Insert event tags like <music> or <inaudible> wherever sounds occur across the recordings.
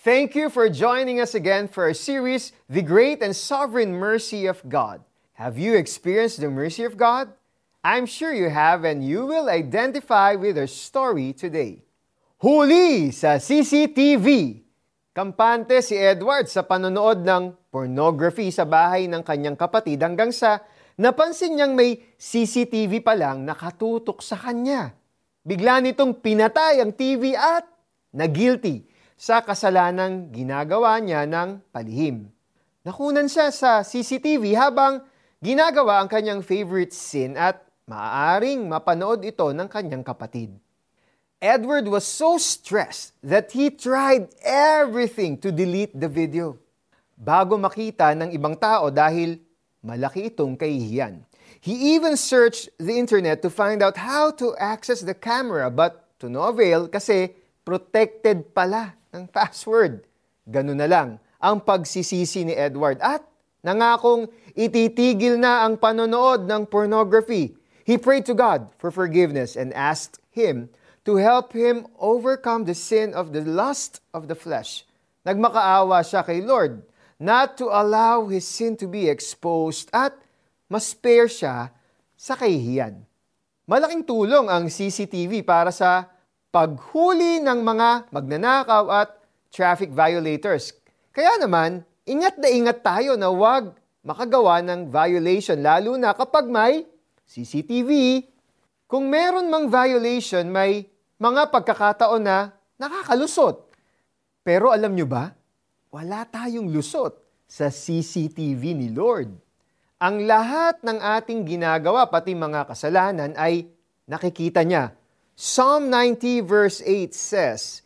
Thank you for joining us again for our series, The Great and Sovereign Mercy of God. Have you experienced the mercy of God? I'm sure you have and you will identify with our story today. Huli sa CCTV! Kampante si Edward sa panonood ng pornography sa bahay ng kanyang kapatid hanggang sa napansin niyang may CCTV pa lang nakatutok sa kanya. Bigla nitong pinatay ang TV at na-guilty sa kasalanang ginagawa niya ng palihim. Nakunan siya sa CCTV habang ginagawa ang kanyang favorite sin at maaaring mapanood ito ng kanyang kapatid. Edward was so stressed that he tried everything to delete the video bago makita ng ibang tao dahil malaki itong kahihiyan. He even searched the internet to find out how to access the camera but to no avail kasi protected pala ng password. Ganun na lang ang pagsisisi ni Edward at nangakong ititigil na ang panonood ng pornography. He prayed to God for forgiveness and asked Him to help him overcome the sin of the lust of the flesh. Nagmakaawa siya kay Lord not to allow his sin to be exposed at mas-spare siya sa kahihiyan. Malaking tulong ang CCTV para sa paghuli ng mga magnanakaw at traffic violators. Kaya naman, ingat na ingat tayo na huwag makagawa ng violation lalo na kapag may CCTV. Kung meron mang violation, may mga pagkakataon na nakakalusot. Pero alam nyo ba, wala tayong lusot sa CCTV ni Lord. Ang lahat ng ating ginagawa, pati mga kasalanan, ay nakikita niya Psalm 90 verse 8 says,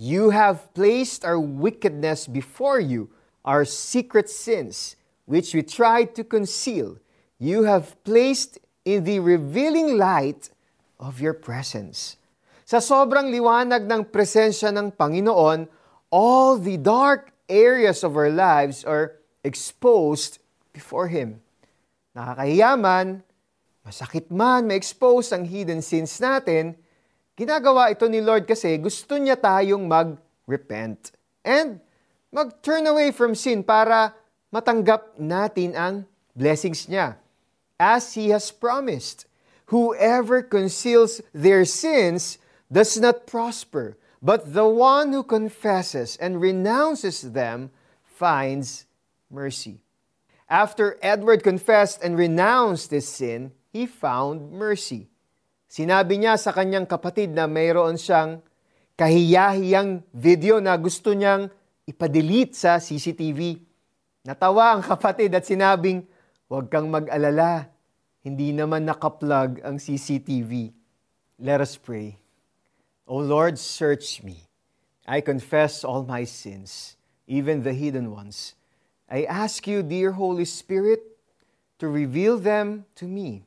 You have placed our wickedness before you, our secret sins, which we tried to conceal. You have placed in the revealing light of your presence. Sa sobrang liwanag ng presensya ng Panginoon, all the dark areas of our lives are exposed before Him. Nakakahiyaman, masakit man ma-expose ang hidden sins natin, Ginagawa ito ni Lord kasi gusto niya tayong mag-repent and mag-turn away from sin para matanggap natin ang blessings niya. As He has promised, whoever conceals their sins does not prosper, but the one who confesses and renounces them finds mercy. After Edward confessed and renounced his sin, he found mercy. Sinabi niya sa kanyang kapatid na mayroon siyang kahiyahiyang video na gusto niyang ipadelete sa CCTV. Natawa ang <laughs> kapatid at sinabing, huwag kang mag-alala. Hindi naman nakaplug ang CCTV. Let us pray. O Lord, search me. I confess all my sins, even the hidden ones. I ask you, dear Holy Spirit, to reveal them to me.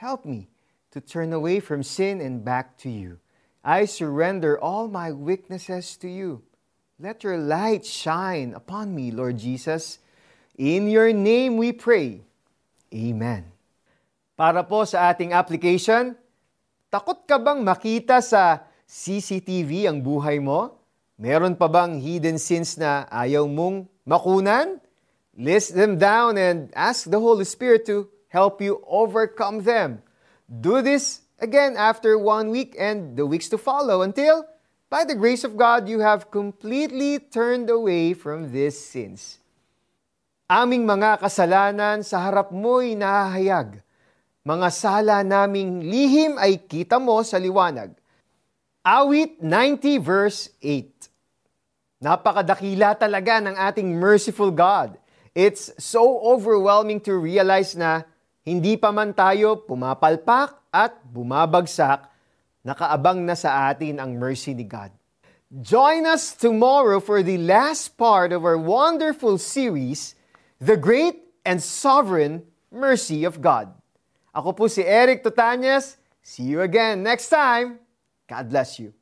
Help me to turn away from sin and back to you. I surrender all my weaknesses to you. Let your light shine upon me, Lord Jesus. In your name we pray. Amen. Para po sa ating application, takot ka bang makita sa CCTV ang buhay mo? Meron pa bang hidden sins na ayaw mong makunan? List them down and ask the Holy Spirit to help you overcome them. Do this again after one week and the weeks to follow until, by the grace of God, you have completely turned away from these sins. Aming mga kasalanan sa harap mo'y nahahayag. Mga sala naming lihim ay kita mo sa liwanag. Awit 90 verse 8. Napakadakila talaga ng ating merciful God. It's so overwhelming to realize na hindi pa man tayo pumapalpak at bumabagsak, nakaabang na sa atin ang mercy ni God. Join us tomorrow for the last part of our wonderful series, The Great and Sovereign Mercy of God. Ako po si Eric Tutanyas. See you again next time. God bless you.